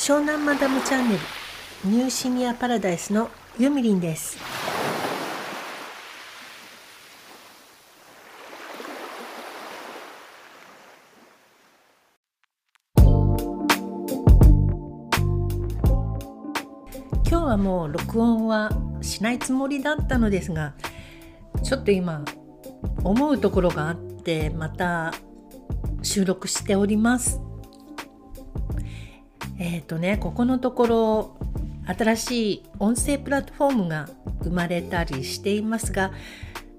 湘南マダムチャンネルニューシニアパラダイスのゆみりんです。今日はもう録音はしないつもりだったのですがちょっと今思うところがあってまた収録しております。えっ、ー、とねここのところ新しい音声プラットフォームが生まれたりしていますが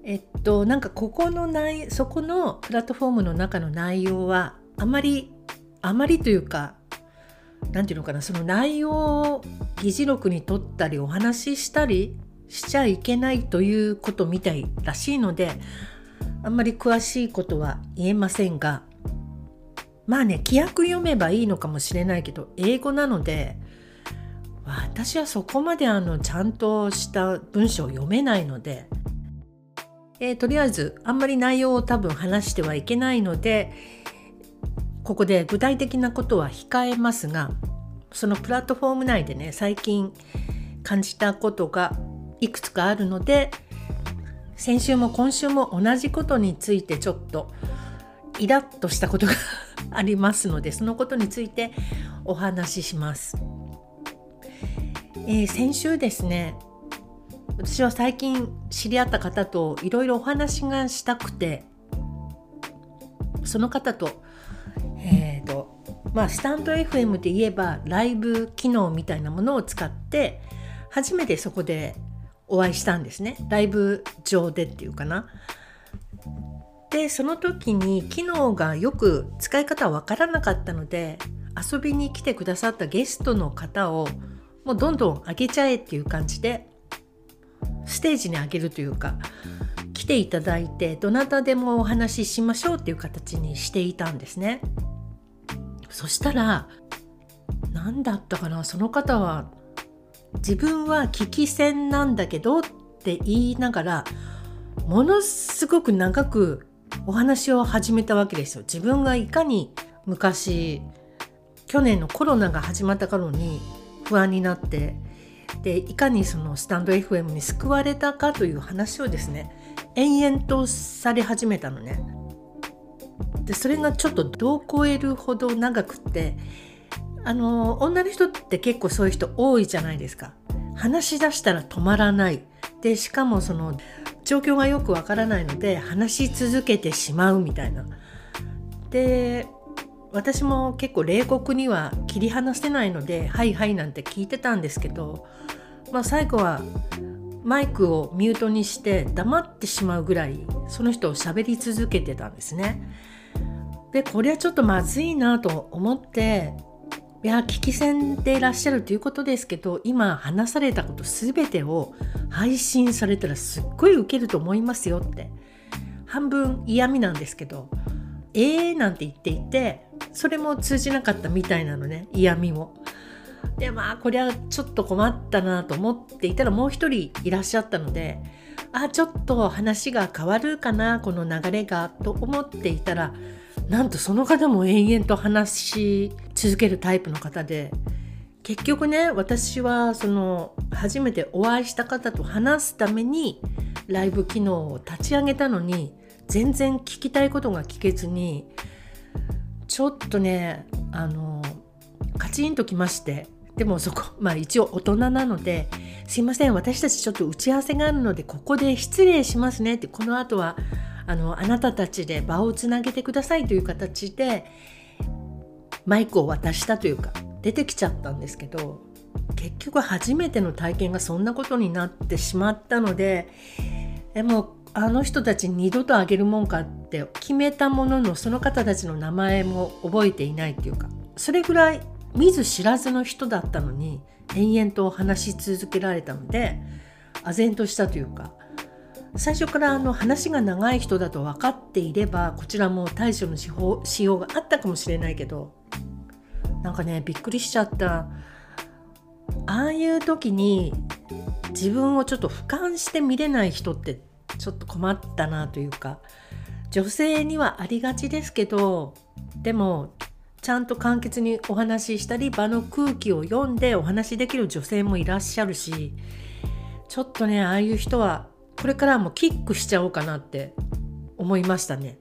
えっとなんかここの内そこのプラットフォームの中の内容はあまりあまりというか何て言うのかなその内容を議事録に取ったりお話ししたりしちゃいけないということみたいらしいのであんまり詳しいことは言えませんがまあね規約読めばいいのかもしれないけど英語なので私はそこまであのちゃんとした文章を読めないので、えー、とりあえずあんまり内容を多分話してはいけないのでここで具体的なことは控えますがそのプラットフォーム内でね最近感じたことがいくつかあるので先週も今週も同じことについてちょっとイラッとしたことがありますのでそのことについてお話しします。えー、先週ですね私は最近知り合った方といろいろお話がしたくてその方とえ、ー、とまあスタンド FM で言えばライブ機能みたいなものを使って初めてそこでお会いしたんですねライブ上でっていうかな。でその時に機能がよく使い方わからなかったので遊びに来てくださったゲストの方をもうどんどん上げちゃえっていう感じでステージに上げるというか来ていただいてどなたでもお話ししましょうっていう形にしていたんですね。そしたら何だったかなその方は自分は聞き戦なんだけどって言いながらものすごく長くお話を始めたわけですよ。自分がいかに昔去年のコロナが始まった頃に不安になってでいかにそのスタンド FM に救われたかという話をですね延々とされ始めたのね。でそれがちょっと度を超えるほど長くってあの女の人って結構そういう人多いじゃないですか。話し出したら止まらないでしかもその状況がよくわからないので話し続けてしまうみたいな。で私も結構冷酷には切り離せないので「はいはい」なんて聞いてたんですけど、まあ、最後はマイクをミュートにして黙ってしまうぐらいその人を喋り続けてたんですね。でこれはちょっとまずいなと思っていや聞き戦でいらっしゃるということですけど今話されたこと全てを配信されたらすっごいウケると思いますよって半分嫌味なんですけど「えー」なんて言っていてそれも通じなかったみたいなのね嫌味も。でまあこれはちょっと困ったなと思っていたらもう一人いらっしゃったのであちょっと話が変わるかなこの流れがと思っていたらなんとその方も延々と話し続けるタイプの方で結局ね私はその初めてお会いした方と話すためにライブ機能を立ち上げたのに全然聞きたいことが聞けずにちょっとねあのカチンときましてでもそこ まあ一応大人なので「すいません私たちちょっと打ち合わせがあるのでここで失礼しますね」ってこの後はあのあなたたちで場をつなげてくださいという形でマイクを渡したというか出てきちゃったんですけど結局初めての体験がそんなことになってしまったのででもあの人たち二度とあげるもんかって決めたもののその方たちの名前も覚えていないっていうかそれぐらい見ず知らずの人だったのに延々と話し続けられたので唖然としたというか最初からあの話が長い人だと分かっていればこちらも対処のししようがあったかもしれないけどなんかねびっくりしちゃった。ああいう時に自分をちょっと俯瞰して見れない人ってちょっと困ったなというか女性にはありがちですけどでもちゃんと簡潔にお話ししたり場の空気を読んでお話しできる女性もいらっしゃるしちょっとねああいう人はこれからもキックしちゃおうかなって思いましたね。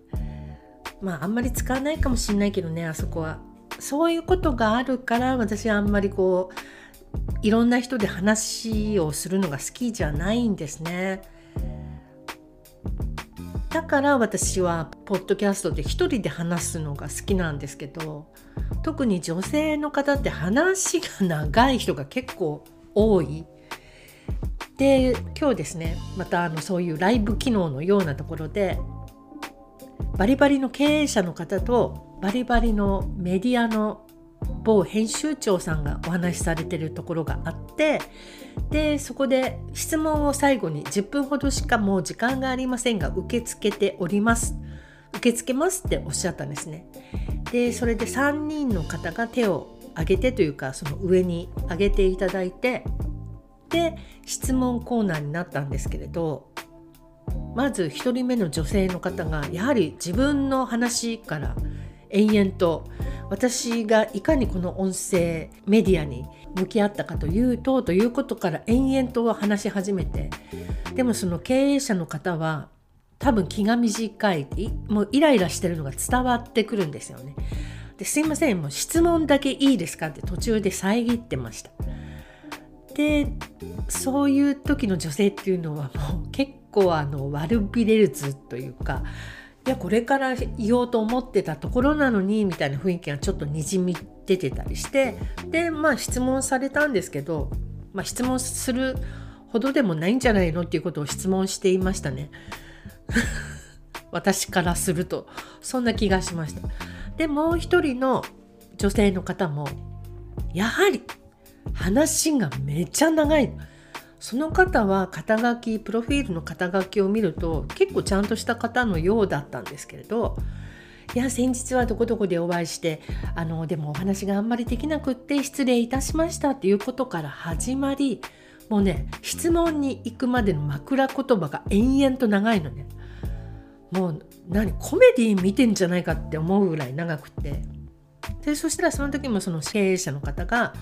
まああんまり使わないかもしんないけどねあそこは。そういうことがあるから私はあんまりこういろんな人で話をするのが好きじゃないんですね。だから私はポッドキャストで一人で話すのが好きなんですけど特に女性の方って話が長い人が結構多い。で今日ですねまたあのそういうライブ機能のようなところでバリバリの経営者の方とバリバリのメディアの某編集長さんがお話しされてるところがあってでそこで質問を最後に10分ほどしかもう時間がありませんが受け付けております受け付けますっておっしゃったんですね。でそれで3人の方が手を挙げてというかその上に上げていただいてで質問コーナーになったんですけれどまず1人目の女性の方がやはり自分の話から延々と私がいかにこの音声メディアに向き合ったかというとということから延々と話し始めてでもその経営者の方は多分気が短いもうイライラしてるのが伝わってくるんですよね。ですいませんもう質問だけいいですかって途中で遮ってました。でそういう時の女性っていうのはもう結構あの悪びれるずというかいやこれから言おうと思ってたところなのにみたいな雰囲気がちょっとにじみ出てたりしてでまあ質問されたんですけど、まあ、質問するほどでもないんじゃないのっていうことを質問していましたね。私からするとそんな気がしました。でもう一人の女性の方もやはり話がめちゃ長い。その方は肩書きプロフィールの肩書きを見ると結構ちゃんとした方のようだったんですけれどいや先日はどこどこでお会いしてあのでもお話があんまりできなくって失礼いたしましたっていうことから始まりもうね質問に行くまでの枕言葉が延々と長いのねもう何コメディ見てんじゃないかって思うぐらい長くてでそしたらその時もその経営者の方が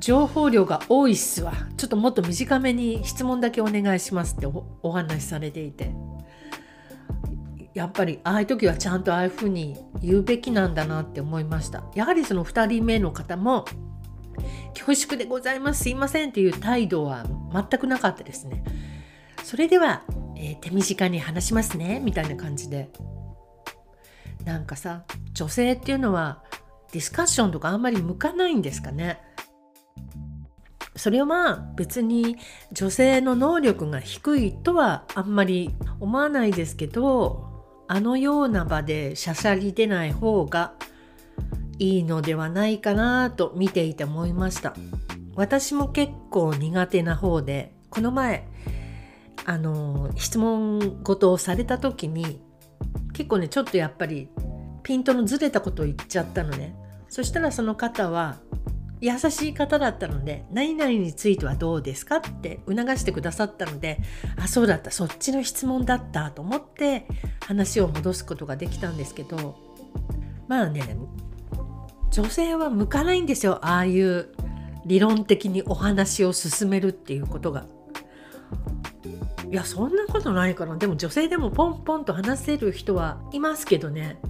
情報量が多いっすわ。ちょっともっと短めに質問だけお願いしますってお話しされていて。やっぱりああいう時はちゃんとああいうふうに言うべきなんだなって思いました。やはりその2人目の方も恐縮でございますすいませんっていう態度は全くなかったですね。それでは、えー、手短に話しますねみたいな感じで。なんかさ女性っていうのはディスカッションとかあんまり向かないんですかね。それは別に女性の能力が低いとはあんまり思わないですけどあのような場でしゃしゃり出ない方がいいのではないかなと見ていて思いました。私も結構苦手な方でこの前あの質問事をされた時に結構ねちょっとやっぱりピントのずれたことを言っちゃったのね。そしたらその方は優しい方だったので何々についてはどうですかって促してくださったのであそうだったそっちの質問だったと思って話を戻すことができたんですけどまあね女性は向かないんですよああいう理論的にお話を進めるっていうことが。いやそんなことないかな。でも女性でもポンポンと話せる人はいますけどね。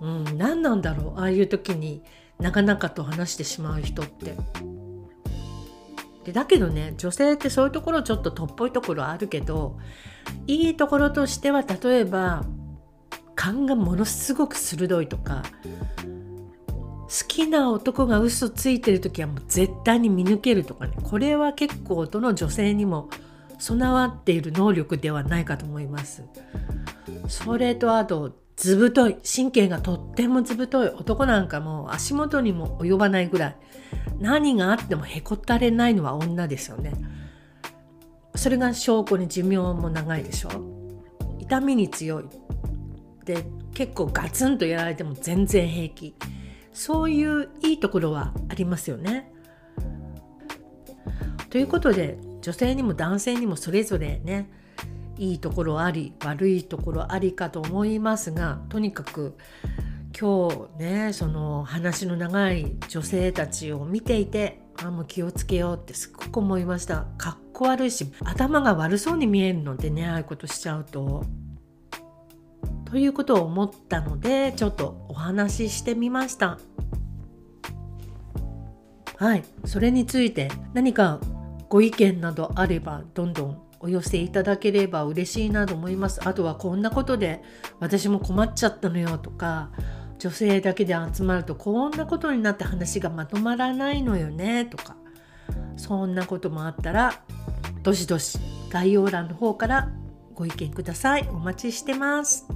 うん何なんだろうああいう時に。長々と話してしまう人って。でだけどね女性ってそういうところちょっととっぽいところあるけどいいところとしては例えば勘がものすごく鋭いとか好きな男が嘘ついてる時はもう絶対に見抜けるとかねこれは結構どの女性にも備わっている能力ではないかと思います。それとあと図太い神経がとっても図太い男なんかも足元にも及ばないぐらい何があってもへこたれないのは女ですよね。それが証拠に寿命も長いでしょ。痛みに強い。で結構ガツンとやられても全然平気。そういういいところはありますよね。ということで女性にも男性にもそれぞれねいいところあり悪いところありかと思いますがとにかく今日ねその話の長い女性たちを見ていてあもう気をつけようってすっごく思いましたかっこ悪いし頭が悪そうに見えるのでねああいうことしちゃうと。ということを思ったのでちょっとお話ししてみました。はいそれについて何かご意見などあればどんどんお寄せいただければ嬉しいなと思います。あとはこんなことで私も困っちゃったのよとか女性だけで集まるとこんなことになって話がまとまらないのよねとかそんなこともあったらどしどし概要欄の方からご意見くださいお待ちしてます